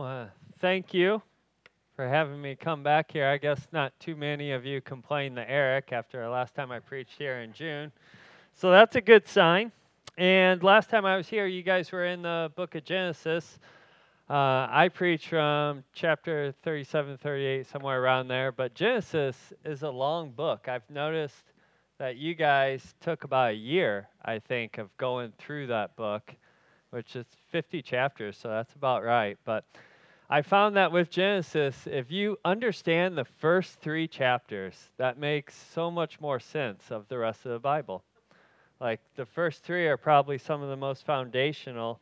Well, thank you for having me come back here. I guess not too many of you complained to Eric after the last time I preached here in June. So that's a good sign. And last time I was here, you guys were in the book of Genesis. Uh, I preach from chapter 37, 38, somewhere around there. But Genesis is a long book. I've noticed that you guys took about a year, I think, of going through that book, which is 50 chapters, so that's about right. But I found that with Genesis, if you understand the first three chapters, that makes so much more sense of the rest of the Bible. Like the first three are probably some of the most foundational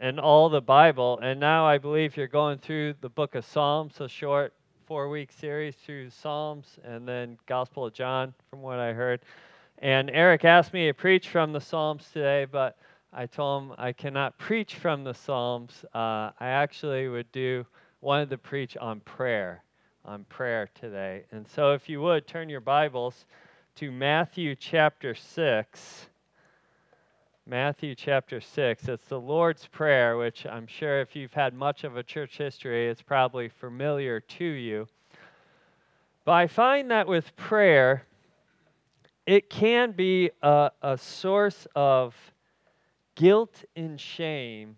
in all the Bible. And now I believe you're going through the book of Psalms, a short four week series through Psalms and then Gospel of John, from what I heard. And Eric asked me to preach from the Psalms today, but I told him I cannot preach from the Psalms. Uh, I actually would do wanted to preach on prayer, on prayer today. And so, if you would turn your Bibles to Matthew chapter six. Matthew chapter 6. It's the Lord's Prayer, which I'm sure if you've had much of a church history, it's probably familiar to you. But I find that with prayer, it can be a, a source of guilt and shame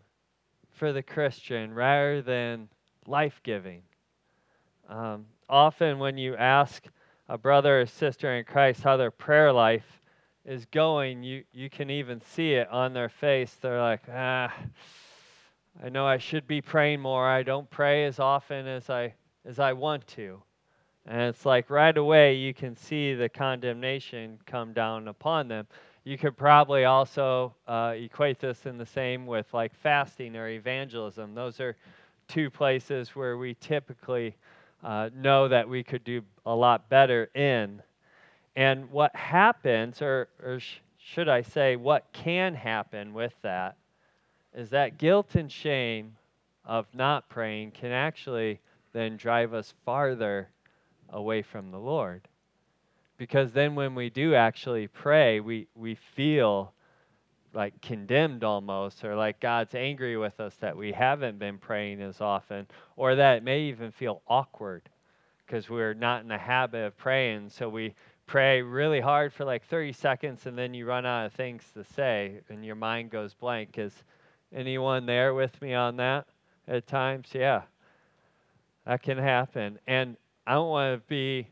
for the Christian rather than life giving. Um, often, when you ask a brother or sister in Christ how their prayer life is going, you, you can even see it on their face. They're like, ah, I know I should be praying more. I don't pray as often as I, as I want to. And it's like right away you can see the condemnation come down upon them. You could probably also uh, equate this in the same with like fasting or evangelism. Those are two places where we typically uh, know that we could do a lot better in. And what happens, or, or sh- should I say, what can happen with that, is that guilt and shame of not praying can actually then drive us farther away from the Lord. Because then when we do actually pray, we, we feel like condemned almost, or like God's angry with us that we haven't been praying as often, or that it may even feel awkward because we're not in the habit of praying. So we pray really hard for like 30 seconds and then you run out of things to say and your mind goes blank. Is anyone there with me on that at times? Yeah, that can happen. And I don't want to be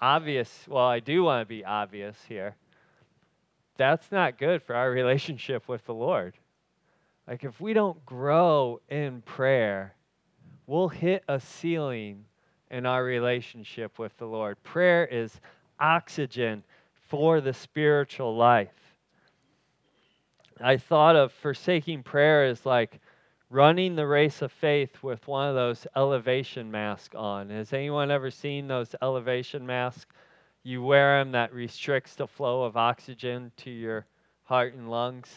obvious. Well, I do want to be obvious here. That's not good for our relationship with the Lord. Like, if we don't grow in prayer, we'll hit a ceiling in our relationship with the Lord. Prayer is oxygen for the spiritual life. I thought of forsaking prayer as like running the race of faith with one of those elevation masks on. Has anyone ever seen those elevation masks? You wear them that restricts the flow of oxygen to your heart and lungs.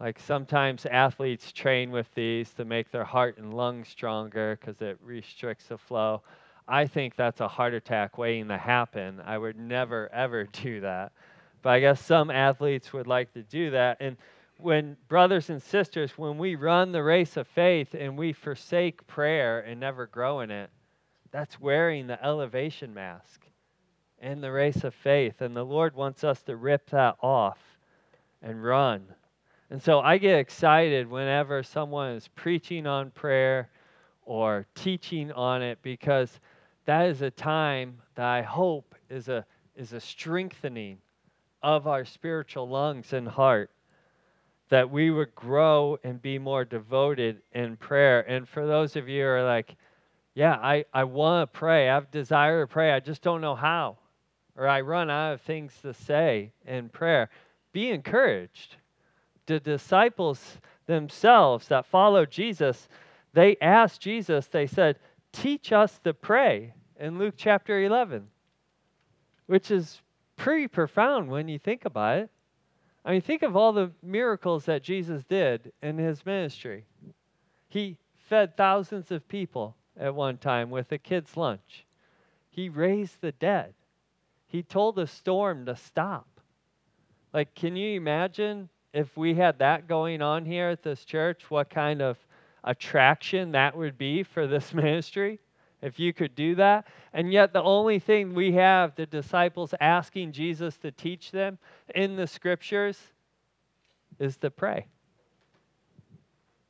Like sometimes athletes train with these to make their heart and lungs stronger because it restricts the flow. I think that's a heart attack waiting to happen. I would never, ever do that. But I guess some athletes would like to do that. And when brothers and sisters, when we run the race of faith and we forsake prayer and never grow in it, that's wearing the elevation mask in the race of faith. And the Lord wants us to rip that off and run. And so I get excited whenever someone is preaching on prayer or teaching on it because that is a time that I hope is a, is a strengthening of our spiritual lungs and heart that we would grow and be more devoted in prayer. And for those of you who are like, yeah, I, I want to pray, I have desire to pray, I just don't know how, or I run out of things to say in prayer, be encouraged. The disciples themselves that followed Jesus, they asked Jesus, they said, Teach us to pray in Luke chapter 11, which is pretty profound when you think about it. I mean, think of all the miracles that Jesus did in his ministry. He fed thousands of people at one time with a kid's lunch, he raised the dead, he told the storm to stop. Like, can you imagine if we had that going on here at this church? What kind of attraction that would be for this ministry if you could do that. And yet, the only thing we have the disciples asking Jesus to teach them in the scriptures is to pray.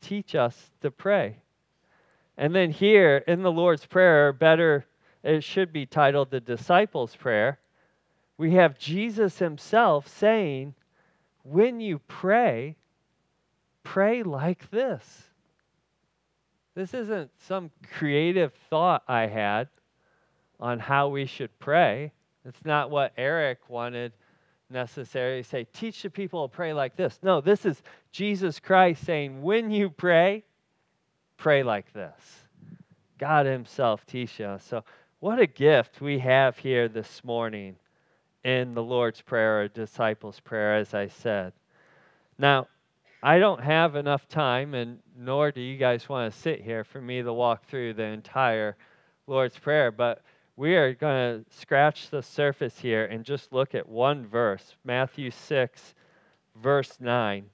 Teach us to pray. And then here in the Lord's Prayer, better, it should be titled the Disciples' Prayer, we have Jesus himself saying, When you pray, pray like this. This isn't some creative thought I had on how we should pray. It's not what Eric wanted necessarily say, teach the people to pray like this. No, this is Jesus Christ saying, when you pray, pray like this. God Himself teach us. So, what a gift we have here this morning in the Lord's Prayer or disciples' prayer, as I said. Now, I don't have enough time, and nor do you guys want to sit here for me to walk through the entire Lord's Prayer, but we are going to scratch the surface here and just look at one verse, Matthew 6, verse 9.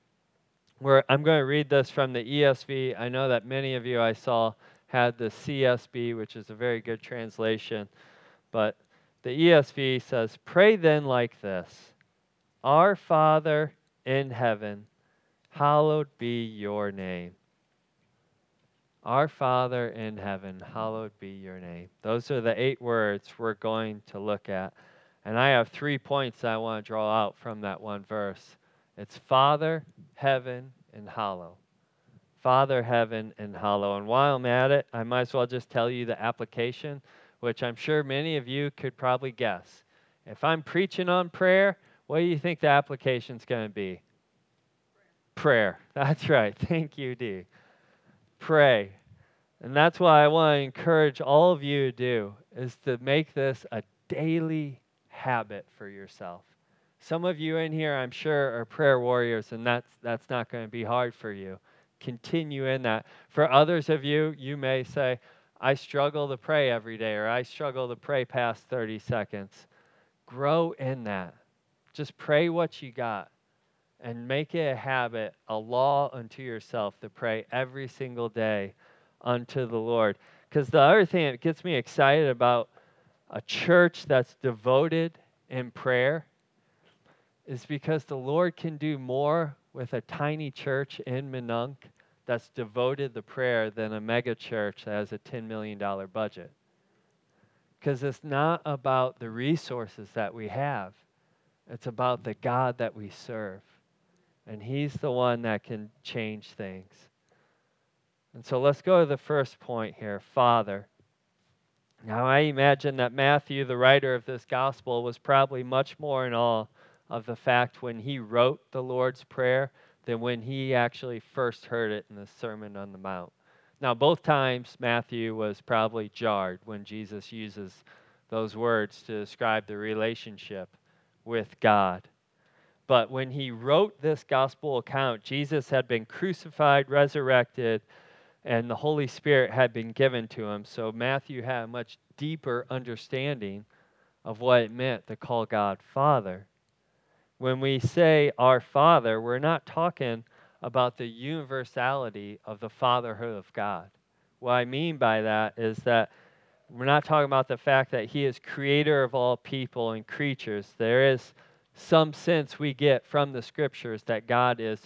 Where I'm going to read this from the ESV. I know that many of you I saw had the CSB, which is a very good translation, but the ESV says, Pray then like this Our Father in heaven hallowed be your name. Our Father in heaven, hallowed be your name. Those are the eight words we're going to look at. And I have three points I want to draw out from that one verse it's Father, heaven, and hollow. Father, heaven, and hollow. And while I'm at it, I might as well just tell you the application, which I'm sure many of you could probably guess. If I'm preaching on prayer, what do you think the application's going to be? Prayer. That's right. Thank you, D. Pray. And that's why I want to encourage all of you to do is to make this a daily habit for yourself. Some of you in here, I'm sure, are prayer warriors, and that's that's not going to be hard for you. Continue in that. For others of you, you may say, I struggle to pray every day, or I struggle to pray past 30 seconds. Grow in that. Just pray what you got and make it a habit, a law unto yourself to pray every single day unto the Lord. Because the other thing that gets me excited about a church that's devoted in prayer is because the Lord can do more with a tiny church in Minonk that's devoted to prayer than a mega church that has a $10 million budget. Because it's not about the resources that we have, it's about the God that we serve. And He's the one that can change things. And so let's go to the first point here Father. Now, I imagine that Matthew, the writer of this gospel, was probably much more in awe of the fact when he wrote the Lord's Prayer than when he actually first heard it in the Sermon on the Mount. Now, both times Matthew was probably jarred when Jesus uses those words to describe the relationship with God. But when he wrote this gospel account, Jesus had been crucified, resurrected, and the Holy Spirit had been given to him. So Matthew had a much deeper understanding of what it meant to call God Father. When we say our Father, we're not talking about the universality of the fatherhood of God. What I mean by that is that we're not talking about the fact that He is creator of all people and creatures. There is some sense we get from the scriptures that God is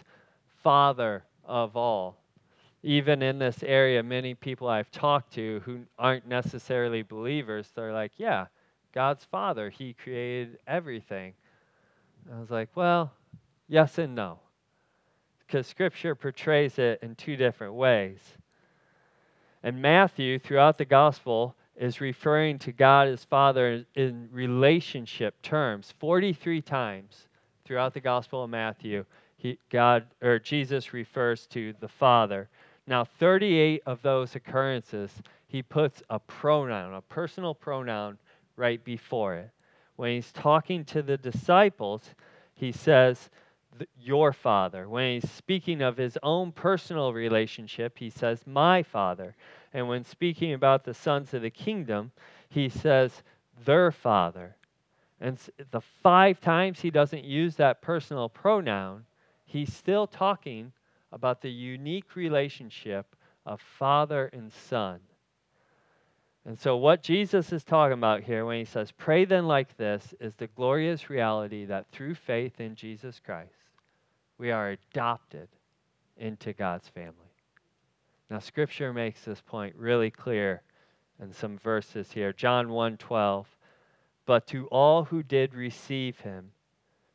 Father of all. Even in this area, many people I've talked to who aren't necessarily believers, they're like, yeah, God's Father. He created everything. I was like, well, yes and no. Because Scripture portrays it in two different ways. And Matthew, throughout the Gospel, is referring to God as Father in relationship terms 43 times throughout the Gospel of Matthew. He, God or Jesus refers to the Father. Now, 38 of those occurrences, he puts a pronoun, a personal pronoun, right before it. When he's talking to the disciples, he says, Your Father. When he's speaking of his own personal relationship, he says, My Father. And when speaking about the sons of the kingdom, he says, their father. And the five times he doesn't use that personal pronoun, he's still talking about the unique relationship of father and son. And so, what Jesus is talking about here when he says, Pray then like this, is the glorious reality that through faith in Jesus Christ, we are adopted into God's family. Now, Scripture makes this point really clear in some verses here. John 1 12. But to all who did receive him,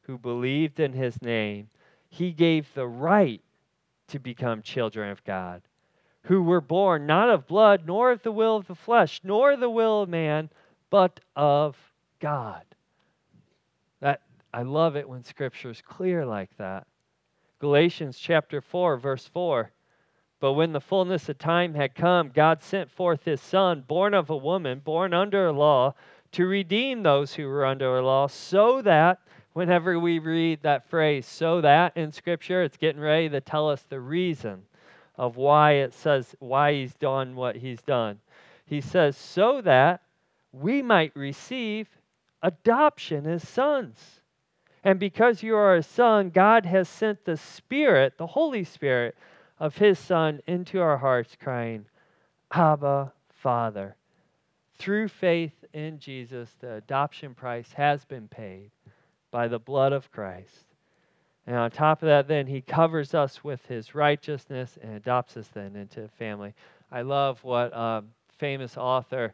who believed in his name, he gave the right to become children of God, who were born not of blood, nor of the will of the flesh, nor the will of man, but of God. That I love it when scripture is clear like that. Galatians chapter 4 verse 4 but when the fullness of time had come, God sent forth his Son, born of a woman, born under a law, to redeem those who were under a law, so that whenever we read that phrase, so that in Scripture, it's getting ready to tell us the reason of why it says, why he's done what he's done. He says, so that we might receive adoption as sons. And because you are a son, God has sent the Spirit, the Holy Spirit, of his Son into our hearts, crying, Abba, Father. Through faith in Jesus, the adoption price has been paid by the blood of Christ. And on top of that, then he covers us with his righteousness and adopts us then into a family. I love what um, famous author,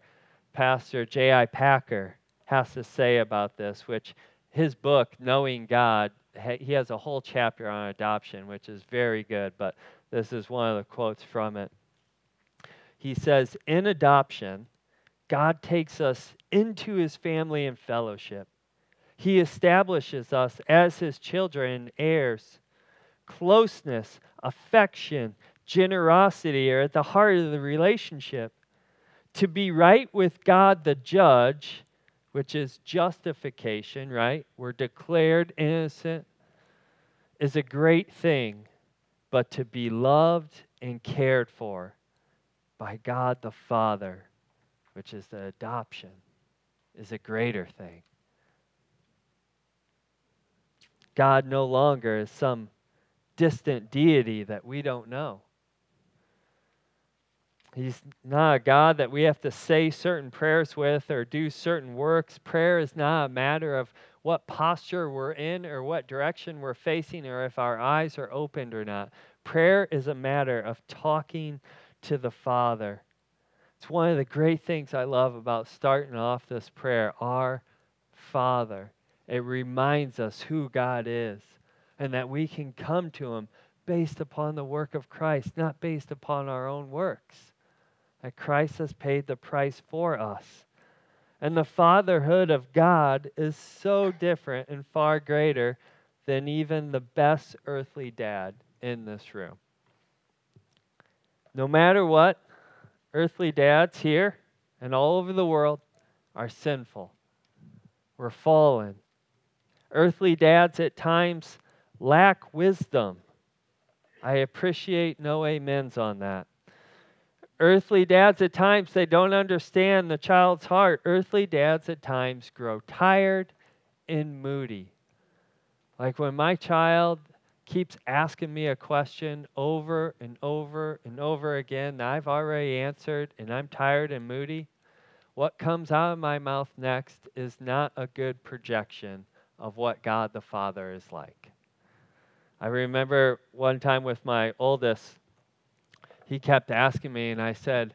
Pastor J.I. Packer, has to say about this, which his book, Knowing God, he has a whole chapter on adoption, which is very good. But this is one of the quotes from it. He says, In adoption, God takes us into his family and fellowship. He establishes us as his children and heirs. Closeness, affection, generosity are at the heart of the relationship. To be right with God the judge, which is justification, right? We're declared innocent, is a great thing but to be loved and cared for by God the Father, which is the adoption, is a greater thing. God no longer is some distant deity that we don't know. He's not a God that we have to say certain prayers with or do certain works. Prayer is not a matter of what posture we're in or what direction we're facing or if our eyes are opened or not. Prayer is a matter of talking to the Father. It's one of the great things I love about starting off this prayer, Our Father. It reminds us who God is and that we can come to Him based upon the work of Christ, not based upon our own works. That Christ has paid the price for us. And the fatherhood of God is so different and far greater than even the best earthly dad in this room. No matter what, earthly dads here and all over the world are sinful. We're fallen. Earthly dads at times lack wisdom. I appreciate no amens on that. Earthly dads, at times, they don't understand the child's heart. Earthly dads, at times, grow tired and moody. Like when my child keeps asking me a question over and over and over again that I've already answered and I'm tired and moody, what comes out of my mouth next is not a good projection of what God the Father is like. I remember one time with my oldest, he kept asking me, and I said,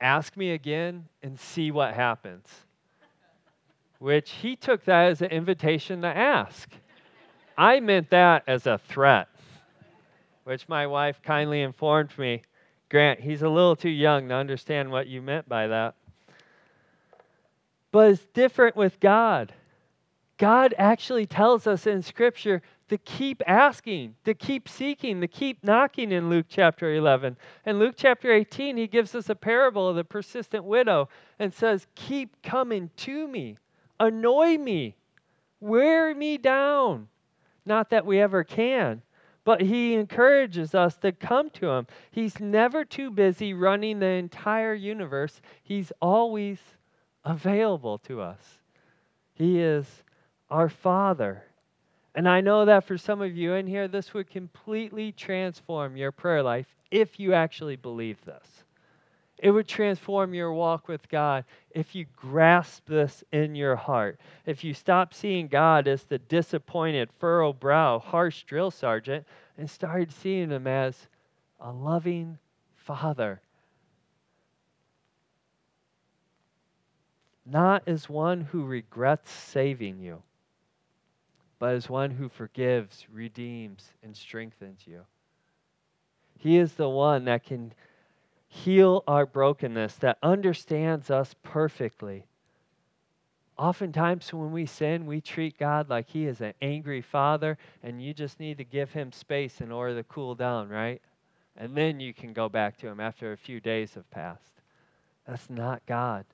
Ask me again and see what happens. Which he took that as an invitation to ask. I meant that as a threat, which my wife kindly informed me. Grant, he's a little too young to understand what you meant by that. But it's different with God. God actually tells us in Scripture to keep asking, to keep seeking, to keep knocking in Luke chapter 11. In Luke chapter 18, he gives us a parable of the persistent widow and says, Keep coming to me, annoy me, wear me down. Not that we ever can, but he encourages us to come to him. He's never too busy running the entire universe, he's always available to us. He is our Father. And I know that for some of you in here, this would completely transform your prayer life if you actually believe this. It would transform your walk with God if you grasp this in your heart. If you stop seeing God as the disappointed, furrow brow, harsh drill sergeant and started seeing him as a loving father. Not as one who regrets saving you, but as one who forgives, redeems, and strengthens you. He is the one that can heal our brokenness, that understands us perfectly. Oftentimes, when we sin, we treat God like He is an angry father, and you just need to give Him space in order to cool down, right? And then you can go back to Him after a few days have passed. That's not God.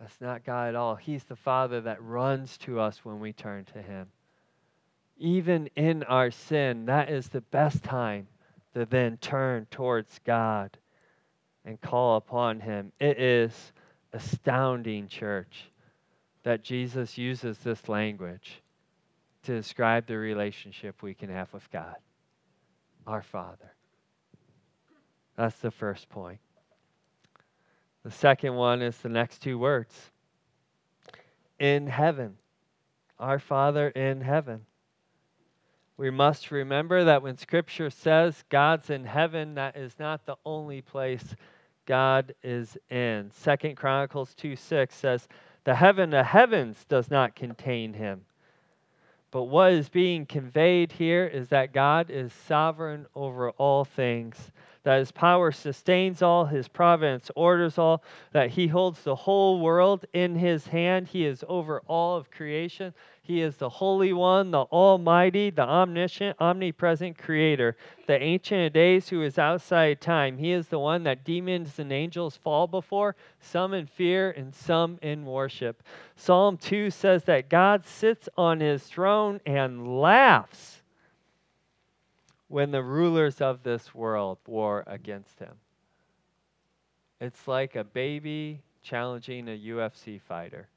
That's not God at all. He's the Father that runs to us when we turn to Him. Even in our sin, that is the best time to then turn towards God and call upon Him. It is astounding, church, that Jesus uses this language to describe the relationship we can have with God, our Father. That's the first point. The second one is the next two words in heaven. Our Father in heaven. We must remember that when Scripture says God's in heaven, that is not the only place God is in. Second Chronicles 2 6 says, The heaven of heavens does not contain him. But what is being conveyed here is that God is sovereign over all things that his power sustains all, his providence orders all, that he holds the whole world in his hand. He is over all of creation. He is the Holy One, the Almighty, the omniscient, omnipresent Creator, the Ancient of Days who is outside time. He is the one that demons and angels fall before, some in fear and some in worship. Psalm 2 says that God sits on his throne and laughs when the rulers of this world war against him. It's like a baby challenging a UFC fighter.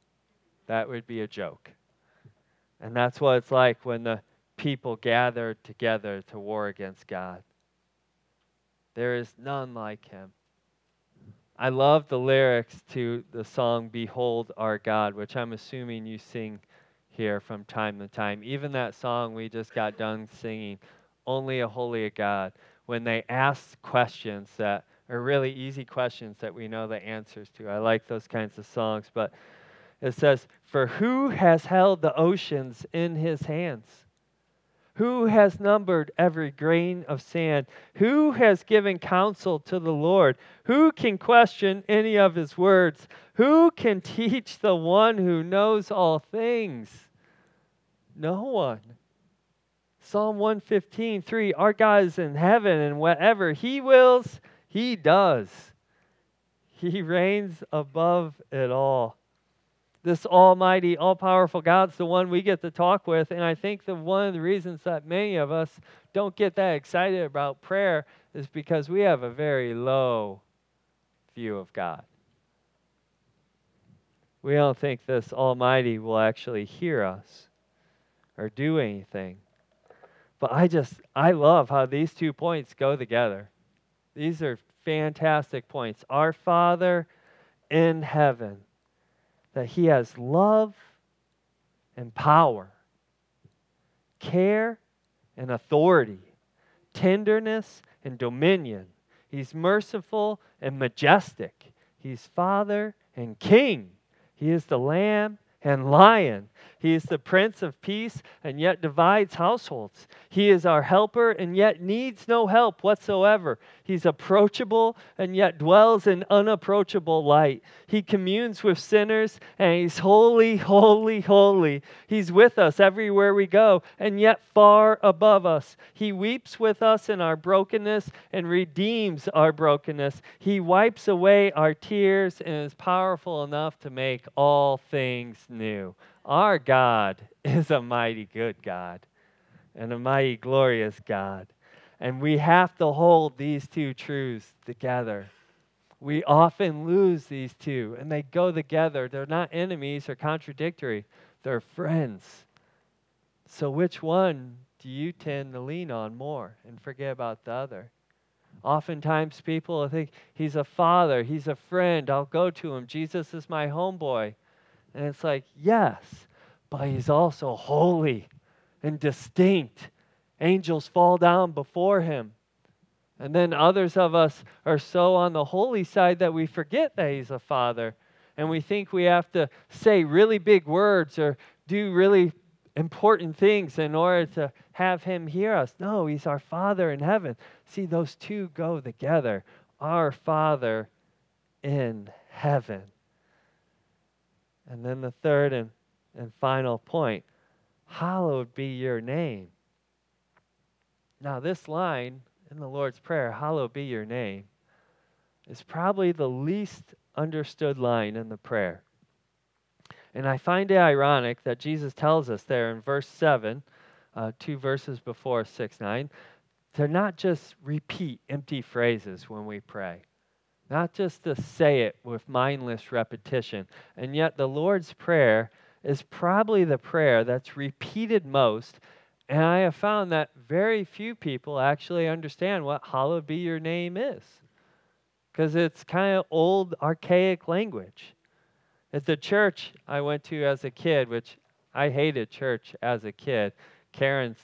That would be a joke. And that's what it's like when the people gather together to war against God. There is none like him. I love the lyrics to the song Behold Our God, which I'm assuming you sing here from time to time. Even that song we just got done singing, only a holy God when they ask questions that are really easy questions that we know the answers to. I like those kinds of songs, but it says, For who has held the oceans in his hands? Who has numbered every grain of sand? Who has given counsel to the Lord? Who can question any of his words? Who can teach the one who knows all things? No one. Psalm 115, 3 Our God is in heaven, and whatever He wills, He does. He reigns above it all. This almighty, all powerful God's the one we get to talk with. And I think that one of the reasons that many of us don't get that excited about prayer is because we have a very low view of God. We don't think this Almighty will actually hear us or do anything. But I just, I love how these two points go together. These are fantastic points. Our Father in heaven, that He has love and power, care and authority, tenderness and dominion. He's merciful and majestic. He's Father and King. He is the Lamb and Lion. He is the Prince of Peace and yet divides households. He is our helper and yet needs no help whatsoever. He's approachable and yet dwells in unapproachable light. He communes with sinners and he's holy, holy, holy. He's with us everywhere we go and yet far above us. He weeps with us in our brokenness and redeems our brokenness. He wipes away our tears and is powerful enough to make all things new. Our God is a mighty good God and a mighty glorious God. And we have to hold these two truths together. We often lose these two, and they go together. They're not enemies or contradictory, they're friends. So, which one do you tend to lean on more and forget about the other? Oftentimes, people think he's a father, he's a friend, I'll go to him. Jesus is my homeboy. And it's like, yes, but he's also holy and distinct. Angels fall down before him. And then others of us are so on the holy side that we forget that he's a father. And we think we have to say really big words or do really important things in order to have him hear us. No, he's our Father in heaven. See, those two go together. Our Father in heaven. And then the third and, and final point hallowed be your name. Now, this line in the Lord's Prayer, hallowed be your name, is probably the least understood line in the prayer. And I find it ironic that Jesus tells us there in verse 7, uh, two verses before 6 9, to not just repeat empty phrases when we pray, not just to say it with mindless repetition. And yet, the Lord's Prayer is probably the prayer that's repeated most. And I have found that very few people actually understand what hallowed be your name is because it's kind of old, archaic language. At the church I went to as a kid, which I hated church as a kid, Karen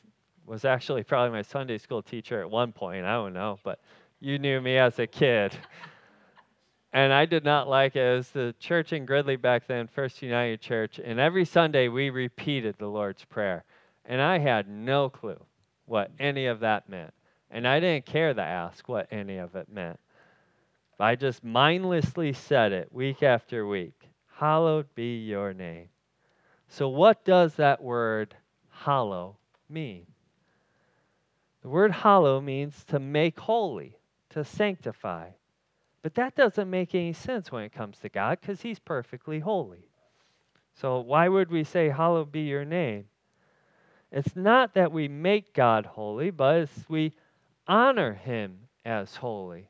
was actually probably my Sunday school teacher at one point. I don't know, but you knew me as a kid. and I did not like it. It was the church in Gridley back then, First United Church, and every Sunday we repeated the Lord's Prayer. And I had no clue what any of that meant. And I didn't care to ask what any of it meant. I just mindlessly said it week after week. Hallowed be your name. So, what does that word hallow mean? The word hallow means to make holy, to sanctify. But that doesn't make any sense when it comes to God because He's perfectly holy. So, why would we say, Hallowed be your name? It's not that we make God holy, but we honor Him as holy.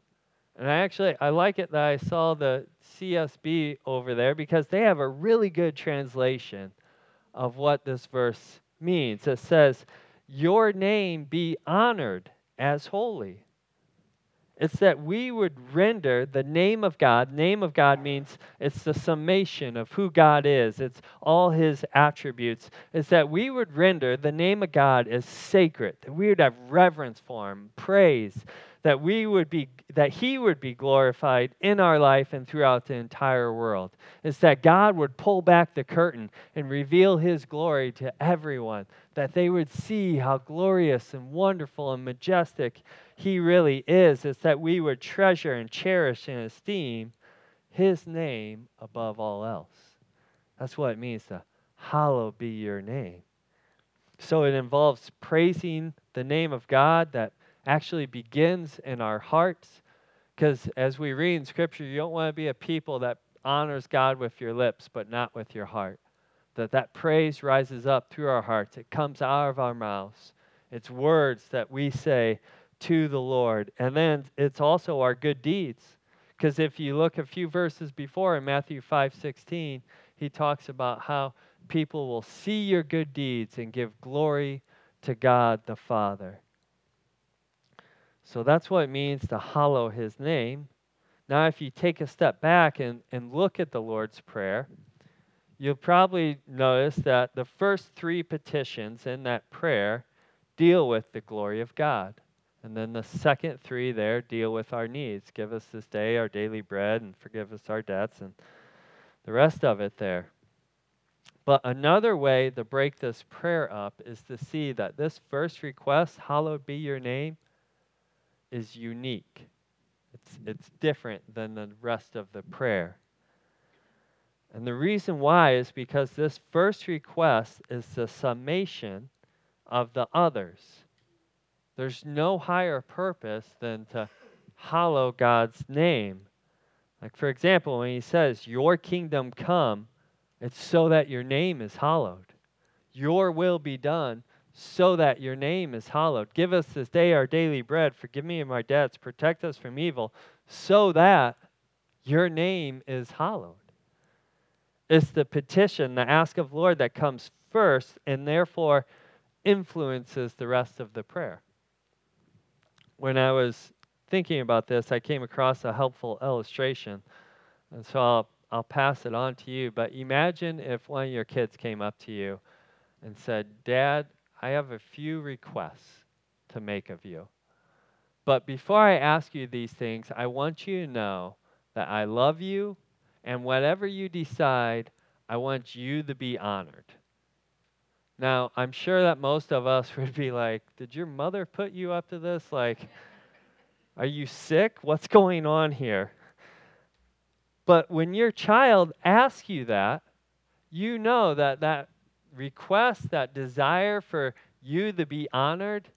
And I actually I like it that I saw the CSB over there because they have a really good translation of what this verse means. It says, "Your name be honored as holy." It's that we would render the name of God. Name of God means it's the summation of who God is, it's all his attributes. It's that we would render the name of God as sacred, that we would have reverence for him, praise, that we would be that he would be glorified in our life and throughout the entire world is that god would pull back the curtain and reveal his glory to everyone that they would see how glorious and wonderful and majestic he really is is that we would treasure and cherish and esteem his name above all else that's what it means to hallowed be your name so it involves praising the name of god that actually begins in our hearts. Because as we read in Scripture, you don't want to be a people that honors God with your lips, but not with your heart. That that praise rises up through our hearts. It comes out of our mouths. It's words that we say to the Lord. And then it's also our good deeds. Because if you look a few verses before in Matthew 5 16, he talks about how people will see your good deeds and give glory to God the Father. So that's what it means to hallow his name. Now, if you take a step back and, and look at the Lord's Prayer, you'll probably notice that the first three petitions in that prayer deal with the glory of God. And then the second three there deal with our needs. Give us this day our daily bread and forgive us our debts and the rest of it there. But another way to break this prayer up is to see that this first request, hallowed be your name, is unique. It's, it's different than the rest of the prayer. And the reason why is because this first request is the summation of the others. There's no higher purpose than to hallow God's name. Like, for example, when he says, Your kingdom come, it's so that your name is hallowed. Your will be done so that your name is hallowed. Give us this day our daily bread. Forgive me of my debts. Protect us from evil, so that your name is hallowed. It's the petition, the ask of Lord that comes first, and therefore influences the rest of the prayer. When I was thinking about this, I came across a helpful illustration. And so I'll, I'll pass it on to you. But imagine if one of your kids came up to you and said, Dad, I have a few requests to make of you. But before I ask you these things, I want you to know that I love you, and whatever you decide, I want you to be honored. Now, I'm sure that most of us would be like, Did your mother put you up to this? Like, are you sick? What's going on here? But when your child asks you that, you know that that request, that desire for you to be honored,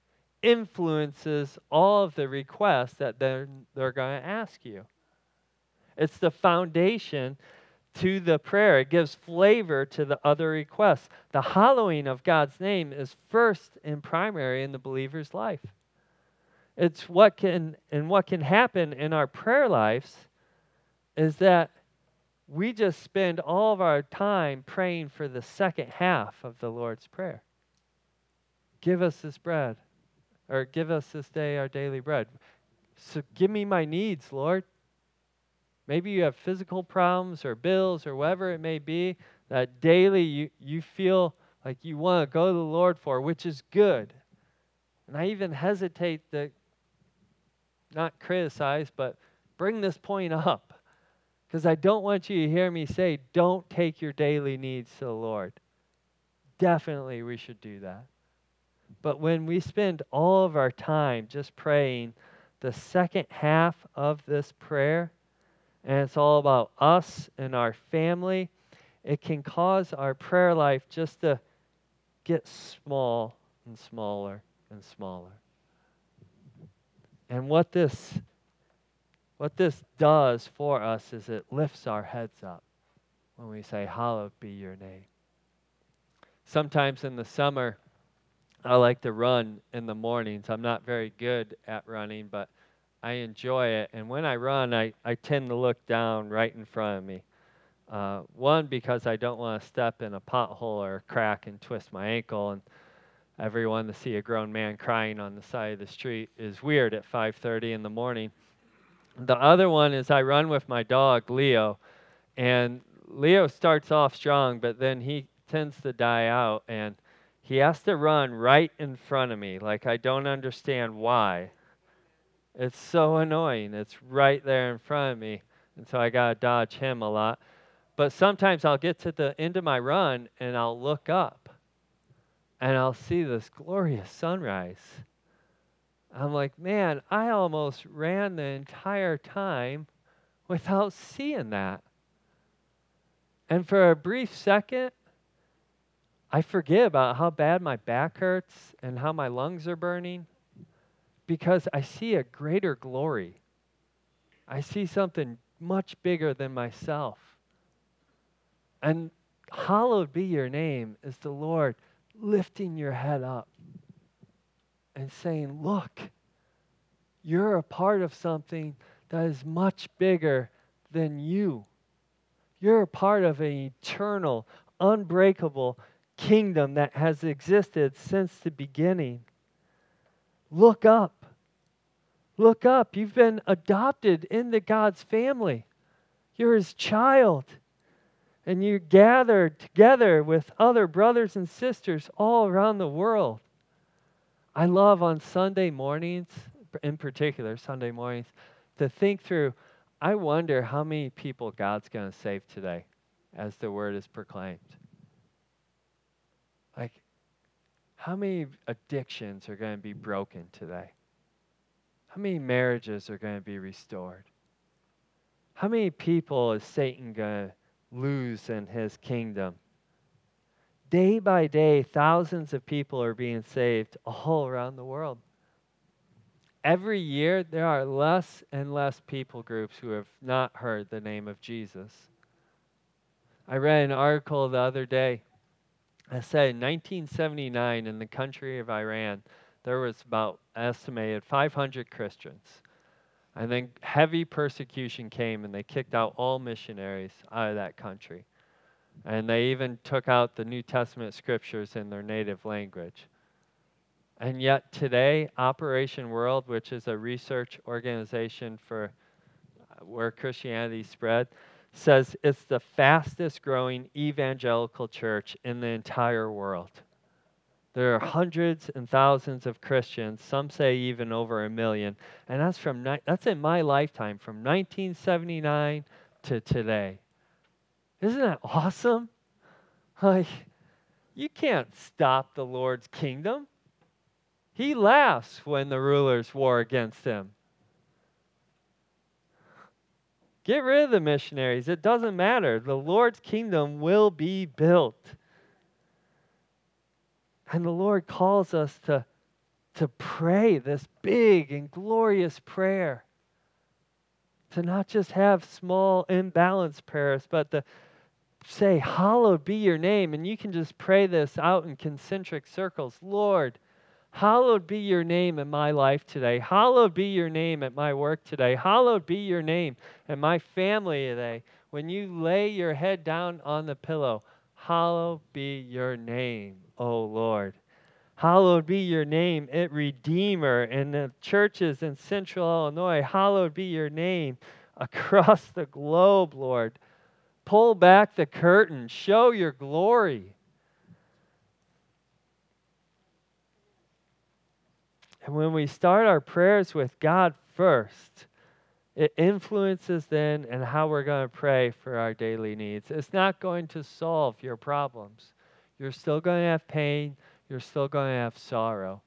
influences all of the requests that they're, they're going to ask you. It's the foundation to the prayer, it gives flavor to the other requests. The hallowing of God's name is first and primary in the believer's life. It's what can and what can happen in our prayer lives is that we just spend all of our time praying for the second half of the Lord's Prayer. Give us this bread, or give us this day our daily bread. So give me my needs, Lord. Maybe you have physical problems or bills or whatever it may be that daily you, you feel like you want to go to the Lord for, which is good. And I even hesitate to not criticize, but bring this point up. Because I don't want you to hear me say, don't take your daily needs to the Lord. Definitely, we should do that. But when we spend all of our time just praying the second half of this prayer, and it's all about us and our family, it can cause our prayer life just to get small and smaller and smaller. And what this what this does for us is it lifts our heads up when we say, Hallowed be your name. Sometimes in the summer, I like to run in the mornings. I'm not very good at running, but I enjoy it. And when I run, I, I tend to look down right in front of me. Uh, one, because I don't want to step in a pothole or a crack and twist my ankle. And everyone to see a grown man crying on the side of the street is weird at 5:30 in the morning. The other one is I run with my dog Leo, and Leo starts off strong, but then he tends to die out, and he has to run right in front of me. Like I don't understand why. It's so annoying. It's right there in front of me, and so I gotta dodge him a lot. But sometimes I'll get to the end of my run and I'll look up and I'll see this glorious sunrise. I'm like, man, I almost ran the entire time without seeing that. And for a brief second, I forget about how bad my back hurts and how my lungs are burning because I see a greater glory. I see something much bigger than myself. And hallowed be your name is the Lord lifting your head up and saying, Look, you're a part of something that is much bigger than you. You're a part of an eternal, unbreakable kingdom that has existed since the beginning. Look up. Look up. You've been adopted into God's family. You're his child and you're gathered together with other brothers and sisters all around the world. I love on Sunday mornings, in particular, Sunday mornings, to think through I wonder how many people God's going to save today as the word is proclaimed. Like, how many addictions are going to be broken today? How many marriages are going to be restored? How many people is Satan going to lose in his kingdom. Day by day, thousands of people are being saved all around the world. Every year, there are less and less people groups who have not heard the name of Jesus. I read an article the other day that said in 1979 in the country of Iran, there was about estimated 500 Christians. And then heavy persecution came and they kicked out all missionaries out of that country. And they even took out the New Testament scriptures in their native language. And yet, today, Operation World, which is a research organization for uh, where Christianity spread, says it's the fastest growing evangelical church in the entire world. There are hundreds and thousands of Christians, some say even over a million, and that's from that's in my lifetime from 1979 to today. Isn't that awesome? Like you can't stop the Lord's kingdom. He laughs when the rulers war against him. Get rid of the missionaries. It doesn't matter. The Lord's kingdom will be built. And the Lord calls us to, to pray this big and glorious prayer. To not just have small, imbalanced prayers, but to say, Hallowed be your name. And you can just pray this out in concentric circles. Lord, hallowed be your name in my life today. Hallowed be your name at my work today. Hallowed be your name in my family today. When you lay your head down on the pillow, hallowed be your name O Lord. Hallowed be your name, it Redeemer, in the churches in central Illinois. Hallowed be your name across the globe, Lord. Pull back the curtain, show your glory. And when we start our prayers with God first, it influences then and how we're going to pray for our daily needs. It's not going to solve your problems. You're still going to have pain. You're still going to have sorrow.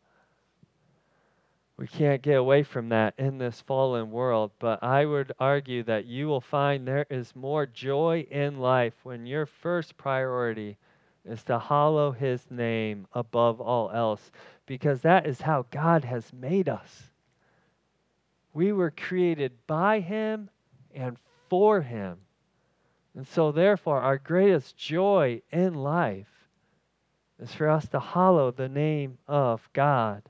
We can't get away from that in this fallen world, but I would argue that you will find there is more joy in life when your first priority is to hallow His name above all else, because that is how God has made us. We were created by Him and for Him. And so, therefore, our greatest joy in life is for us to hallow the name of God.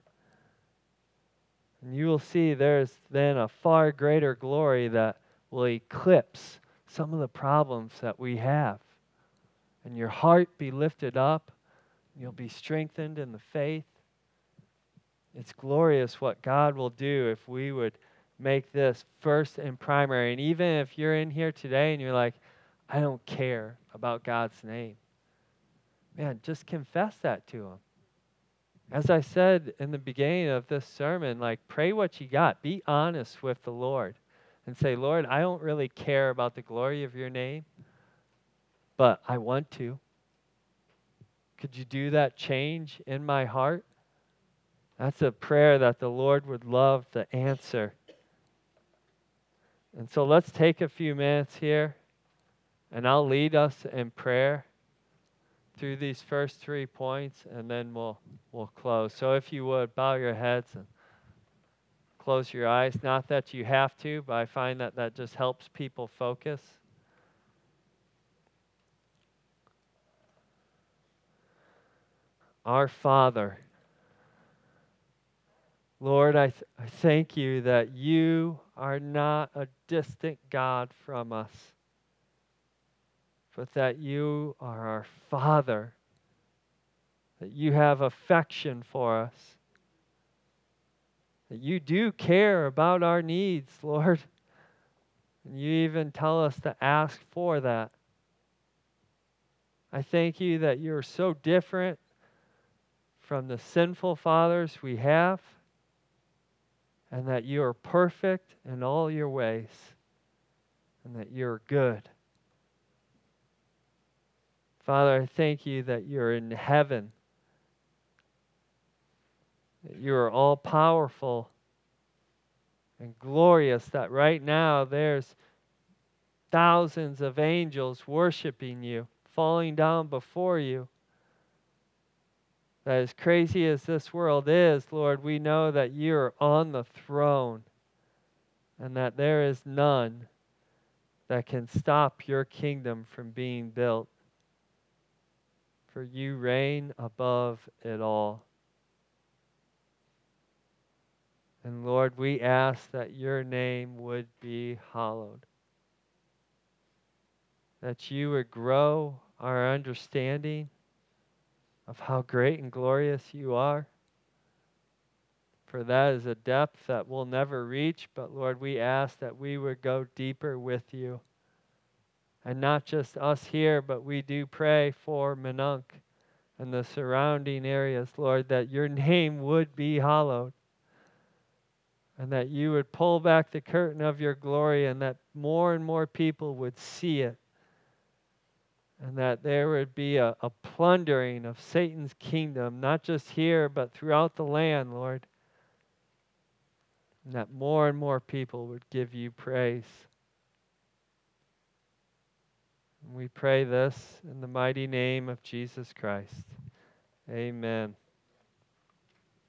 And you will see there's then a far greater glory that will eclipse some of the problems that we have. And your heart be lifted up, you'll be strengthened in the faith. It's glorious what God will do if we would make this first and primary. And even if you're in here today and you're like, I don't care about God's name, man, just confess that to him. As I said in the beginning of this sermon, like pray what you got. Be honest with the Lord and say, Lord, I don't really care about the glory of your name, but I want to. Could you do that change in my heart? That's a prayer that the Lord would love to answer. And so let's take a few minutes here, and I'll lead us in prayer through these first three points, and then we'll we'll close. So if you would bow your heads and close your eyes. Not that you have to, but I find that that just helps people focus. Our Father, Lord, I, th- I thank you that you are not a distant God from us but that you are our Father, that you have affection for us, that you do care about our needs, Lord. And you even tell us to ask for that. I thank you that you're so different from the sinful fathers we have, and that you are perfect in all your ways, and that you're good. Father, I thank you that you're in heaven, that you are all powerful and glorious, that right now there's thousands of angels worshiping you, falling down before you. That as crazy as this world is, Lord, we know that you're on the throne and that there is none that can stop your kingdom from being built for you reign above it all. And Lord, we ask that your name would be hallowed, that you would grow our understanding of how great and glorious you are, for that is a depth that we'll never reach. But Lord, we ask that we would go deeper with you. And not just us here, but we do pray for Minonk and the surrounding areas, Lord, that your name would be hallowed. And that you would pull back the curtain of your glory and that more and more people would see it. And that there would be a, a plundering of Satan's kingdom, not just here, but throughout the land, Lord and that more and more people would give you praise. We pray this in the mighty name of Jesus Christ. Amen.